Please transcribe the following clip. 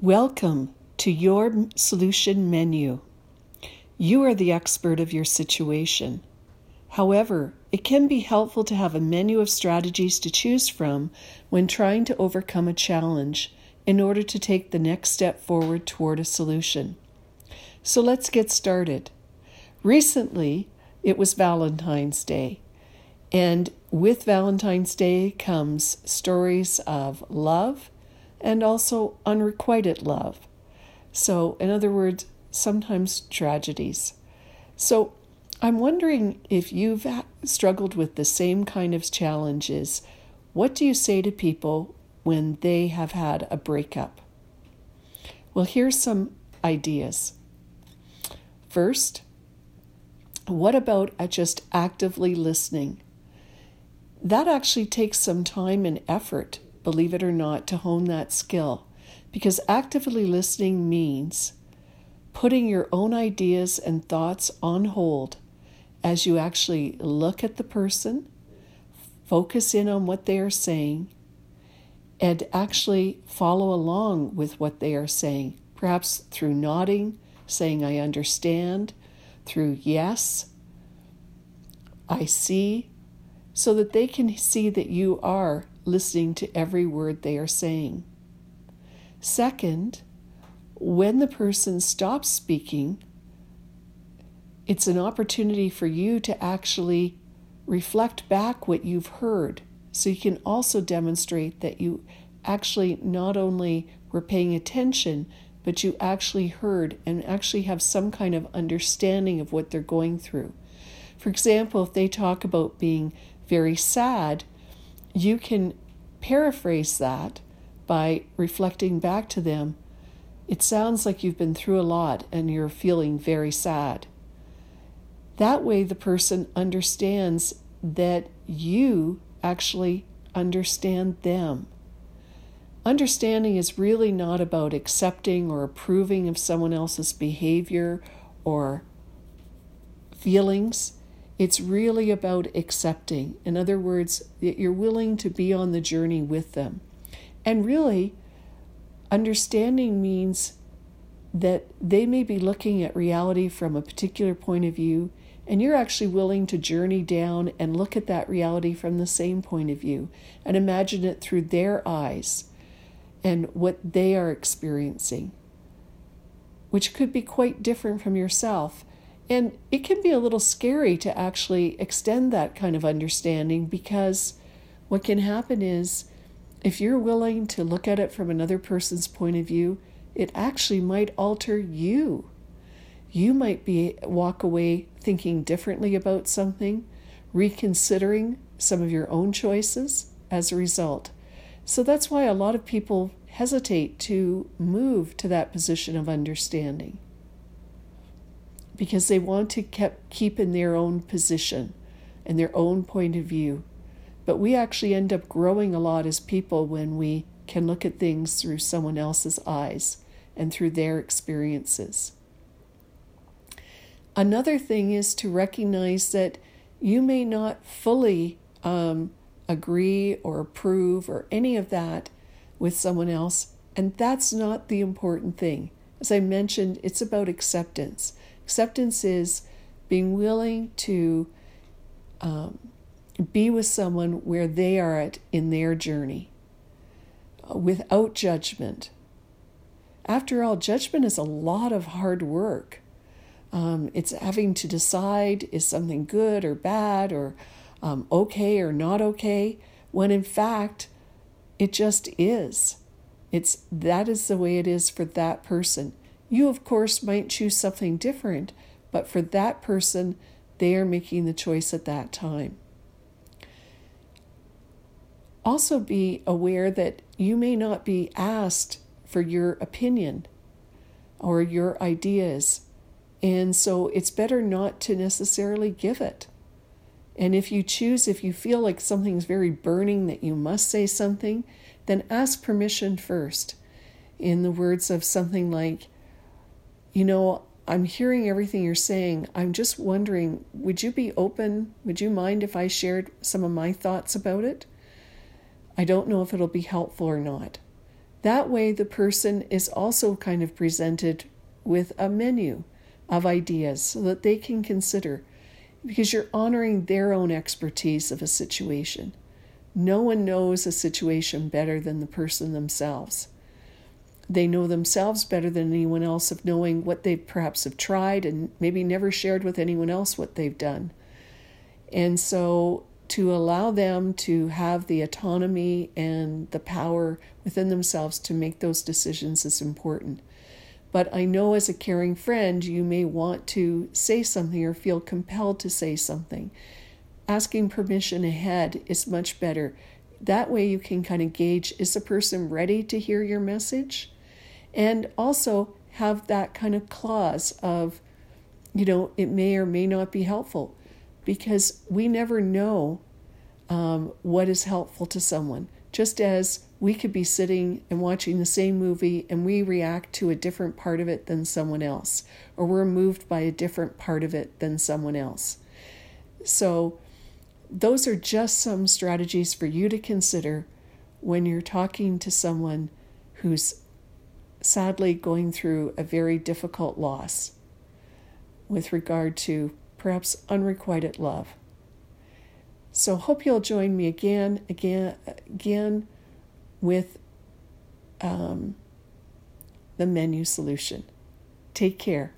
Welcome to your solution menu. You are the expert of your situation. However, it can be helpful to have a menu of strategies to choose from when trying to overcome a challenge in order to take the next step forward toward a solution. So let's get started. Recently, it was Valentine's Day, and with Valentine's Day comes stories of love and also unrequited love. So, in other words, sometimes tragedies. So, I'm wondering if you've struggled with the same kind of challenges. What do you say to people when they have had a breakup? Well, here's some ideas. First, what about just actively listening? That actually takes some time and effort believe it or not, to hone that skill. Because actively listening means putting your own ideas and thoughts on hold as you actually look at the person, focus in on what they are saying, and actually follow along with what they are saying, perhaps through nodding, saying, I understand, through yes, I see, so that they can see that you are listening to every word they are saying. Second, when the person stops speaking, it's an opportunity for you to actually reflect back what you've heard. So you can also demonstrate that you actually not only were paying attention, but you actually heard and actually have some kind of understanding of what they're going through. For example, if they talk about being very sad, you can paraphrase that by reflecting back to them. It sounds like you've been through a lot and you're feeling very sad. That way, the person understands that you actually understand them. Understanding is really not about accepting or approving of someone else's behavior or feelings. It's really about accepting. In other words, that you're willing to be on the journey with them. And really, understanding means that they may be looking at reality from a particular point of view, and you're actually willing to journey down and look at that reality from the same point of view and imagine it through their eyes and what they are experiencing, which could be quite different from yourself. And it can be a little scary to actually extend that kind of understanding because what can happen is if you're willing to look at it from another person's point of view, it actually might alter you. You might be walk away thinking differently about something, reconsidering some of your own choices as a result. So that's why a lot of people hesitate to move to that position of understanding because they want to keep, keep in their own position and their own point of view. But we actually end up growing a lot as people when we can look at things through someone else's eyes and through their experiences. Another thing is to recognize that you may not fully um, agree or approve or any of that with someone else, and that's not the important thing. As I mentioned, it's about acceptance. Acceptance is being willing to um, be with someone where they are at in their journey uh, without judgment. After all, judgment is a lot of hard work. Um, it's having to decide is something good or bad or um, okay or not okay, when in fact, it just is. It's that is the way it is for that person. You, of course, might choose something different, but for that person, they are making the choice at that time. Also, be aware that you may not be asked for your opinion or your ideas, and so it's better not to necessarily give it. And if you choose, if you feel like something's very burning that you must say something, then ask permission first. In the words of something like, you know, I'm hearing everything you're saying. I'm just wondering, would you be open? Would you mind if I shared some of my thoughts about it? I don't know if it'll be helpful or not. That way, the person is also kind of presented with a menu of ideas so that they can consider because you're honoring their own expertise of a situation. No one knows a situation better than the person themselves. They know themselves better than anyone else of knowing what they perhaps have tried and maybe never shared with anyone else what they've done. And so to allow them to have the autonomy and the power within themselves to make those decisions is important. But I know as a caring friend, you may want to say something or feel compelled to say something. Asking permission ahead is much better. That way, you can kind of gauge is the person ready to hear your message? And also have that kind of clause of, you know, it may or may not be helpful because we never know um, what is helpful to someone. Just as we could be sitting and watching the same movie and we react to a different part of it than someone else, or we're moved by a different part of it than someone else. So, those are just some strategies for you to consider when you're talking to someone who's sadly going through a very difficult loss with regard to perhaps unrequited love. So hope you'll join me again, again, again with um, the menu solution. Take care.